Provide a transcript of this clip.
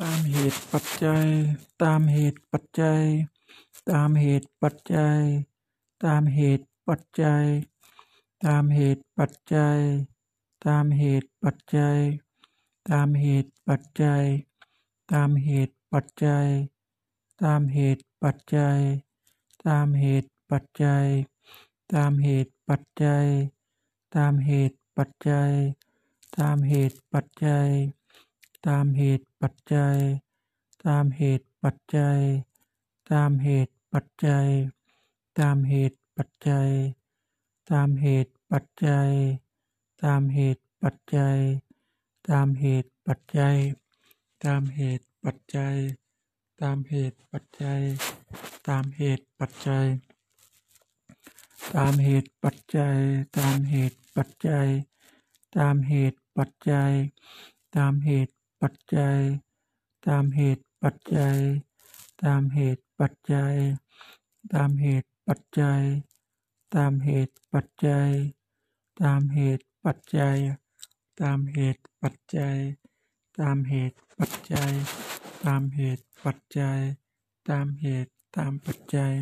ตามเหตุปัจจัย ตามเหตุปัจจัย ตามเหตุปัจจัย ตามเหตุปัจจัย ตามเหตุปัจจัย ตามเหตุปัจจัย ตามเหตุปัจจัย ตามเหตุปัจจัย ตามเหตุปัจจัย ตามเหตุปัจจัย ตามเหตุปัจจัย ตามเหตุปัจจัย ตามเหตุปัจจัย ตามเหตุปัจจัย ตามเหตุปัจจัย ตามเหตุปัจจัย ตามเหตุปัจจัย ตามเหตุปัจจัย ตามเหตุปัจจัย ตามเหตุปัจจัย ตามเหตุปัจจัย ตามเหตุปัจจัย ตามเหตุปัจจัย ตามเหตุปัจจัย ตามเหตุปัจจัย ตามเหตุปัจจัย ตามเหตุ ปัจจัย ตามเหตุปัจจัย ตามเหตุปัจจัย ตามเหตุปัจจัย ตามเหตุปัจจัย ตามเหตุปัจจัย ตามเหตุปัจจัย ตามเหตุปัจจัย ตามเหตุปัจจัย ตามเหตุตามปัจจัย